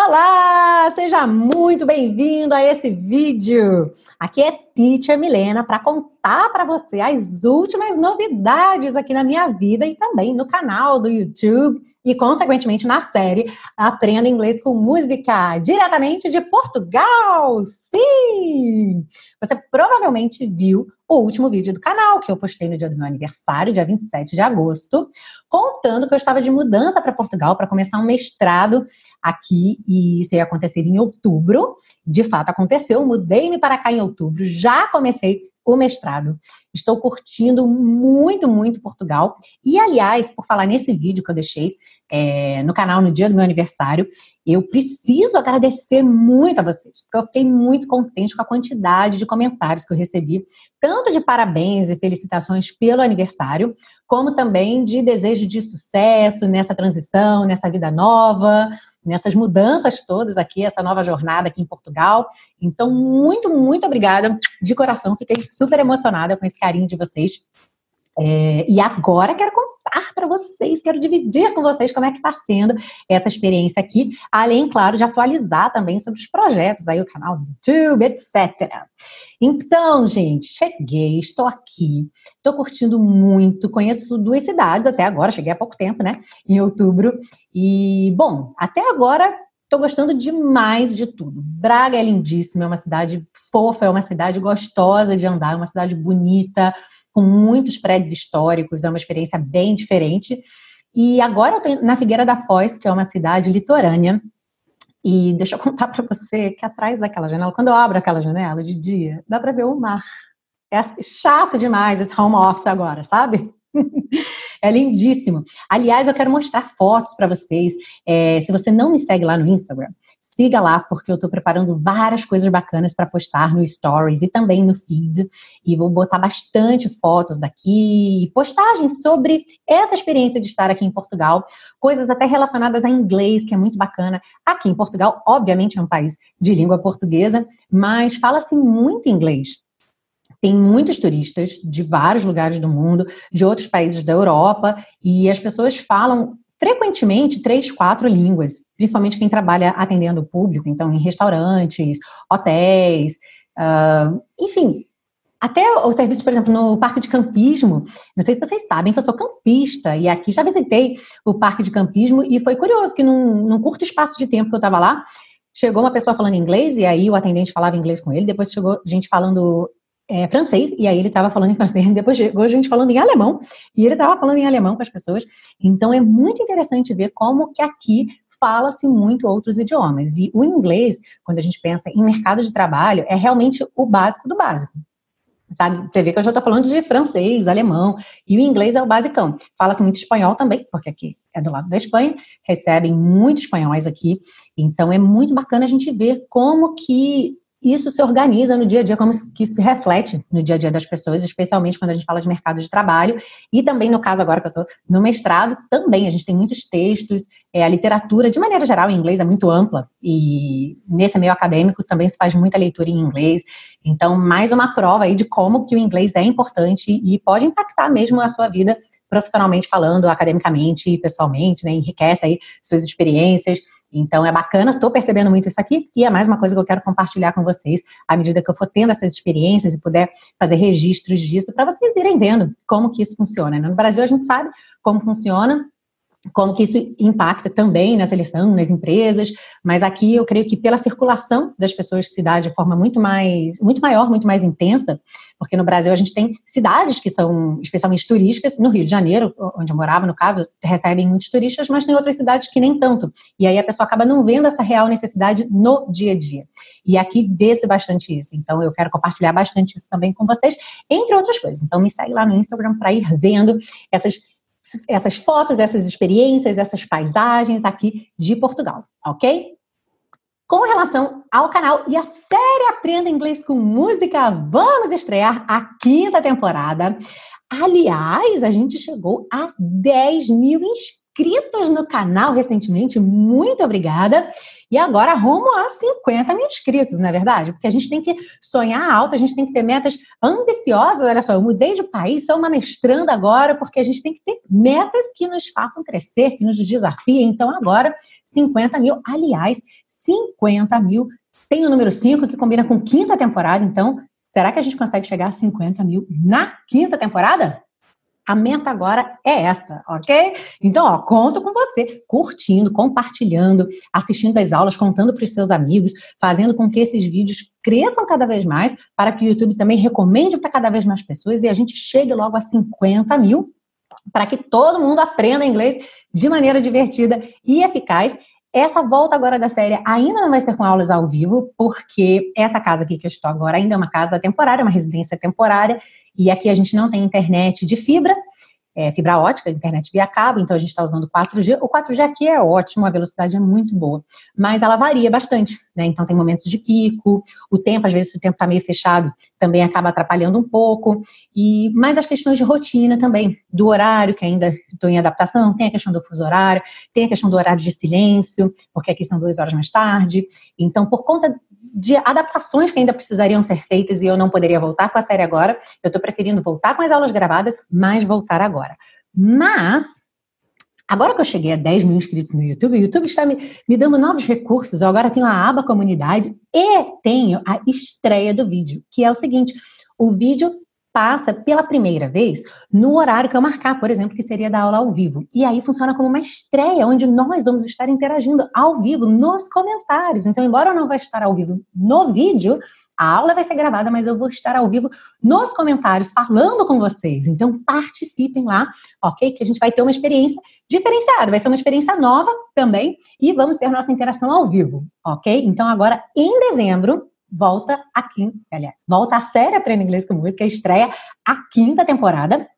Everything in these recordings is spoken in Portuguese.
Olá, seja muito bem-vindo a esse vídeo. Aqui é Teacher Milena para contar para você as últimas novidades aqui na minha vida e também no canal do YouTube e, consequentemente, na série Aprenda Inglês com Música, diretamente de Portugal. Sim! Você provavelmente viu o último vídeo do canal, que eu postei no dia do meu aniversário, dia 27 de agosto, contando que eu estava de mudança para Portugal para começar um mestrado aqui, e isso ia acontecer em outubro. De fato, aconteceu, mudei-me para cá em outubro, já comecei o mestrado. Estou curtindo muito, muito Portugal. E, aliás, por falar nesse vídeo que eu deixei é, no canal no dia do meu aniversário, eu preciso agradecer muito a vocês, porque eu fiquei muito contente com a quantidade de comentários que eu recebi, tanto de parabéns e felicitações pelo aniversário, como também de desejo de sucesso nessa transição, nessa vida nova, nessas mudanças todas aqui, essa nova jornada aqui em Portugal. Então, muito, muito obrigada de coração. Fiquei super emocionada com esse carinho de vocês. É, e agora quero contar para vocês, quero dividir com vocês como é que está sendo essa experiência aqui, além, claro, de atualizar também sobre os projetos, aí o canal do YouTube, etc. Então, gente, cheguei, estou aqui, estou curtindo muito, conheço duas cidades até agora, cheguei há pouco tempo, né, em outubro, e, bom, até agora Estou gostando demais de tudo. Braga é lindíssima, é uma cidade fofa, é uma cidade gostosa de andar, é uma cidade bonita, com muitos prédios históricos, é uma experiência bem diferente. E agora eu estou na Figueira da Foz, que é uma cidade litorânea. E deixa eu contar para você que atrás daquela janela, quando eu abro aquela janela de dia, dá para ver o mar. É assim, chato demais esse home office agora, sabe? é lindíssimo. Aliás, eu quero mostrar fotos para vocês. É, se você não me segue lá no Instagram, siga lá, porque eu estou preparando várias coisas bacanas para postar no Stories e também no feed. E vou botar bastante fotos daqui, postagens sobre essa experiência de estar aqui em Portugal, coisas até relacionadas a inglês, que é muito bacana. Aqui em Portugal, obviamente, é um país de língua portuguesa, mas fala-se muito inglês. Tem muitos turistas de vários lugares do mundo, de outros países da Europa, e as pessoas falam frequentemente três, quatro línguas, principalmente quem trabalha atendendo o público, então em restaurantes, hotéis, uh, enfim. Até o serviço, por exemplo, no parque de campismo, não sei se vocês sabem que eu sou campista, e aqui já visitei o parque de campismo, e foi curioso que num, num curto espaço de tempo que eu estava lá, chegou uma pessoa falando inglês, e aí o atendente falava inglês com ele, depois chegou gente falando é, francês, e aí ele estava falando em francês, depois chegou a gente falando em alemão, e ele estava falando em alemão com as pessoas. Então é muito interessante ver como que aqui fala-se muito outros idiomas. E o inglês, quando a gente pensa em mercado de trabalho, é realmente o básico do básico. Sabe? Você vê que eu já estou falando de francês, alemão, e o inglês é o basicão. Fala-se muito espanhol também, porque aqui é do lado da Espanha, recebem muitos espanhóis aqui. Então é muito bacana a gente ver como que isso se organiza no dia a dia, como que isso se reflete no dia a dia das pessoas, especialmente quando a gente fala de mercado de trabalho. E também, no caso agora que eu estou no mestrado, também a gente tem muitos textos, é, a literatura, de maneira geral, em inglês é muito ampla, e nesse meio acadêmico também se faz muita leitura em inglês. Então, mais uma prova aí de como que o inglês é importante e pode impactar mesmo a sua vida profissionalmente falando, academicamente e pessoalmente, né? Enriquece aí suas experiências. Então é bacana, estou percebendo muito isso aqui e é mais uma coisa que eu quero compartilhar com vocês à medida que eu for tendo essas experiências e puder fazer registros disso para vocês irem vendo como que isso funciona. Né? No Brasil a gente sabe como funciona, como que isso impacta também na seleção, nas empresas, mas aqui eu creio que pela circulação das pessoas de cidade de forma muito mais, muito maior, muito mais intensa, porque no Brasil a gente tem cidades que são especialmente turísticas, no Rio de Janeiro, onde eu morava, no caso, recebem muitos turistas, mas tem outras cidades que nem tanto, e aí a pessoa acaba não vendo essa real necessidade no dia a dia, e aqui vê-se bastante isso, então eu quero compartilhar bastante isso também com vocês, entre outras coisas, então me segue lá no Instagram para ir vendo essas essas fotos, essas experiências, essas paisagens aqui de Portugal, ok? Com relação ao canal e a série Aprenda Inglês com Música, vamos estrear a quinta temporada. Aliás, a gente chegou a 10 mil inscritos inscritos no canal recentemente, muito obrigada. E agora rumo a 50 mil inscritos, não é verdade? Porque a gente tem que sonhar alto, a gente tem que ter metas ambiciosas. Olha só, eu mudei de país, sou uma mestranda agora, porque a gente tem que ter metas que nos façam crescer, que nos desafiem. Então, agora, 50 mil. Aliás, 50 mil. Tem o número 5 que combina com quinta temporada, então, será que a gente consegue chegar a 50 mil na quinta temporada? A meta agora é essa, ok? Então, ó, conto com você, curtindo, compartilhando, assistindo as aulas, contando para os seus amigos, fazendo com que esses vídeos cresçam cada vez mais, para que o YouTube também recomende para cada vez mais pessoas e a gente chegue logo a 50 mil, para que todo mundo aprenda inglês de maneira divertida e eficaz essa volta agora da série ainda não vai ser com aulas ao vivo, porque essa casa aqui que eu estou agora ainda é uma casa temporária, uma residência temporária, e aqui a gente não tem internet de fibra, é, fibra ótica, internet via cabo, então a gente está usando 4G. O 4G aqui é ótimo, a velocidade é muito boa, mas ela varia bastante, né? Então tem momentos de pico, o tempo, às vezes, se o tempo está meio fechado, também acaba atrapalhando um pouco. E mais as questões de rotina também, do horário, que ainda estou em adaptação, tem a questão do fuso horário, tem a questão do horário de silêncio, porque aqui são duas horas mais tarde. Então, por conta de adaptações que ainda precisariam ser feitas e eu não poderia voltar com a série agora. Eu estou preferindo voltar com as aulas gravadas, mas voltar agora. Mas, agora que eu cheguei a 10 mil inscritos no YouTube, o YouTube está me, me dando novos recursos. Eu agora tenho a aba comunidade e tenho a estreia do vídeo, que é o seguinte: o vídeo passa pela primeira vez no horário que eu marcar, por exemplo, que seria da aula ao vivo. E aí funciona como uma estreia, onde nós vamos estar interagindo ao vivo nos comentários. Então, embora eu não vá estar ao vivo no vídeo, a aula vai ser gravada, mas eu vou estar ao vivo nos comentários falando com vocês. Então participem lá, ok? Que a gente vai ter uma experiência diferenciada, vai ser uma experiência nova também e vamos ter nossa interação ao vivo, ok? Então agora em dezembro volta a quinta, aliás, volta a série Aprenda Inglês com Música, estreia a quinta temporada.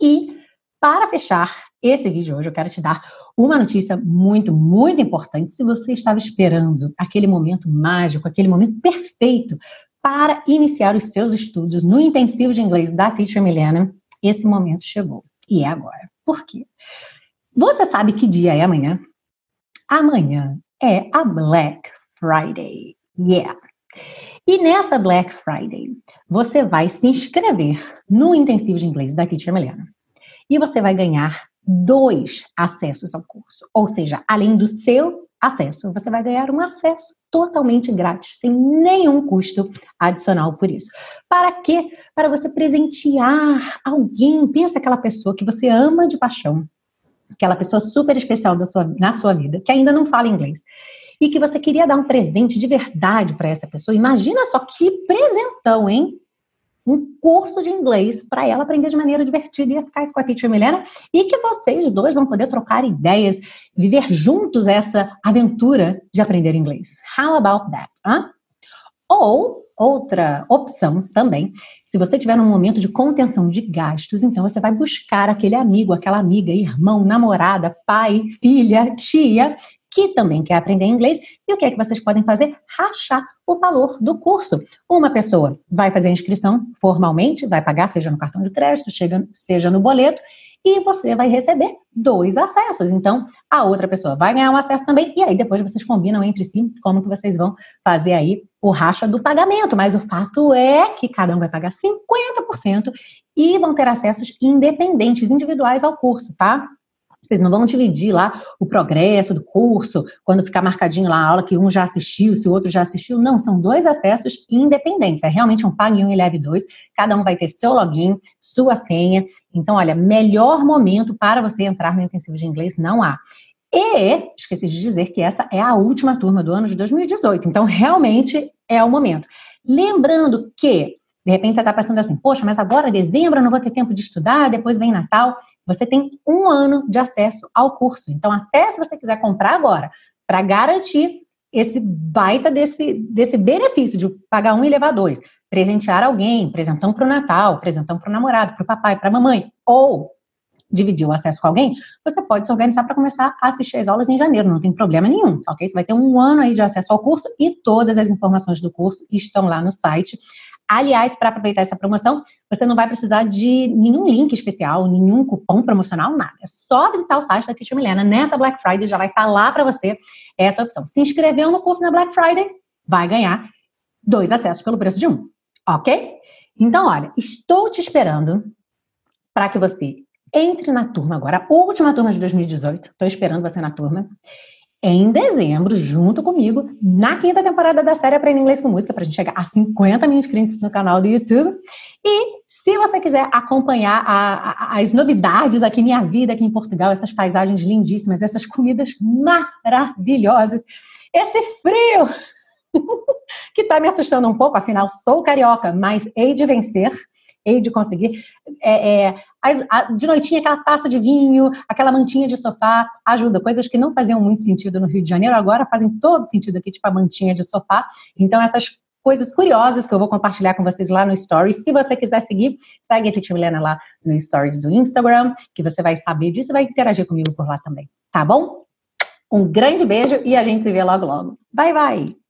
E para fechar esse vídeo hoje, eu quero te dar uma notícia muito, muito importante. Se você estava esperando aquele momento mágico, aquele momento perfeito para iniciar os seus estudos no intensivo de inglês da Teacher Milena, esse momento chegou. E é agora. Por quê? Você sabe que dia é amanhã? Amanhã é a Black Friday. Yeah. E nessa Black Friday, você vai se inscrever no intensivo de inglês da Teacher Melena. E você vai ganhar dois acessos ao curso. Ou seja, além do seu acesso, você vai ganhar um acesso totalmente grátis, sem nenhum custo adicional por isso. Para quê? Para você presentear alguém. Pensa aquela pessoa que você ama de paixão, aquela pessoa super especial sua, na sua vida, que ainda não fala inglês e que você queria dar um presente de verdade para essa pessoa, imagina só que presentão, hein? Um curso de inglês para ela aprender de maneira divertida e eficaz com a Teacher Milena e que vocês dois vão poder trocar ideias, viver juntos essa aventura de aprender inglês. How about that? Huh? Ou outra opção também, se você tiver um momento de contenção de gastos, então você vai buscar aquele amigo, aquela amiga, irmão, namorada, pai, filha, tia, que também quer aprender inglês, e o que é que vocês podem fazer? Rachar o valor do curso. Uma pessoa vai fazer a inscrição formalmente, vai pagar, seja no cartão de crédito, seja no boleto, e você vai receber dois acessos. Então, a outra pessoa vai ganhar um acesso também, e aí depois vocês combinam entre si como que vocês vão fazer aí o racha do pagamento. Mas o fato é que cada um vai pagar 50% e vão ter acessos independentes, individuais ao curso, tá? Vocês não vão dividir lá o progresso do curso, quando ficar marcadinho lá a aula que um já assistiu, se o outro já assistiu. Não, são dois acessos independentes. É realmente um pague um e leve dois. Cada um vai ter seu login, sua senha. Então, olha, melhor momento para você entrar no intensivo de inglês não há. E esqueci de dizer que essa é a última turma do ano de 2018. Então, realmente é o momento. Lembrando que de repente você está pensando assim, poxa, mas agora dezembro eu não vou ter tempo de estudar, depois vem Natal. Você tem um ano de acesso ao curso. Então, até se você quiser comprar agora, para garantir esse baita desse, desse benefício de pagar um e levar dois, presentear alguém, presentão para o Natal, presentão para o namorado, para o papai, para a mamãe, ou dividir o acesso com alguém, você pode se organizar para começar a assistir as aulas em janeiro, não tem problema nenhum, ok? Você vai ter um ano aí de acesso ao curso e todas as informações do curso estão lá no site Aliás, para aproveitar essa promoção, você não vai precisar de nenhum link especial, nenhum cupom promocional, nada. É só visitar o site da Teacher Milena nessa Black Friday, já vai falar para você essa opção. Se inscreveu no curso na Black Friday, vai ganhar dois acessos pelo preço de um, ok? Então, olha, estou te esperando para que você entre na turma agora, a última turma de 2018. Estou esperando você na turma em dezembro, junto comigo, na quinta temporada da série Aprenda Inglês com Música, para a gente chegar a 50 mil inscritos no canal do YouTube. E se você quiser acompanhar a, a, as novidades aqui, minha vida aqui em Portugal, essas paisagens lindíssimas, essas comidas maravilhosas, esse frio que está me assustando um pouco, afinal, sou carioca, mas hei de vencer, hei de conseguir. É, é, de noitinha, aquela taça de vinho, aquela mantinha de sofá, ajuda. Coisas que não faziam muito sentido no Rio de Janeiro, agora fazem todo sentido aqui, tipo a mantinha de sofá. Então, essas coisas curiosas que eu vou compartilhar com vocês lá no Stories. Se você quiser seguir, segue a Titi Milena lá no Stories do Instagram, que você vai saber disso e vai interagir comigo por lá também. Tá bom? Um grande beijo e a gente se vê logo logo. Bye, bye!